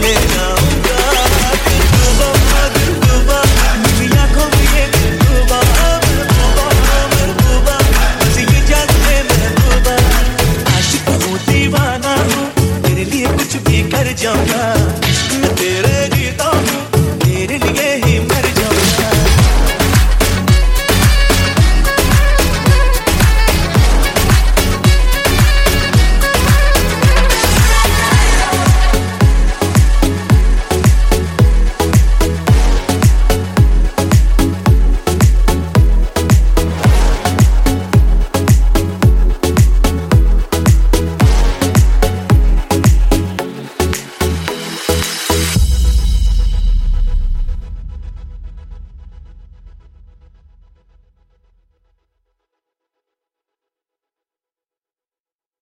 women now.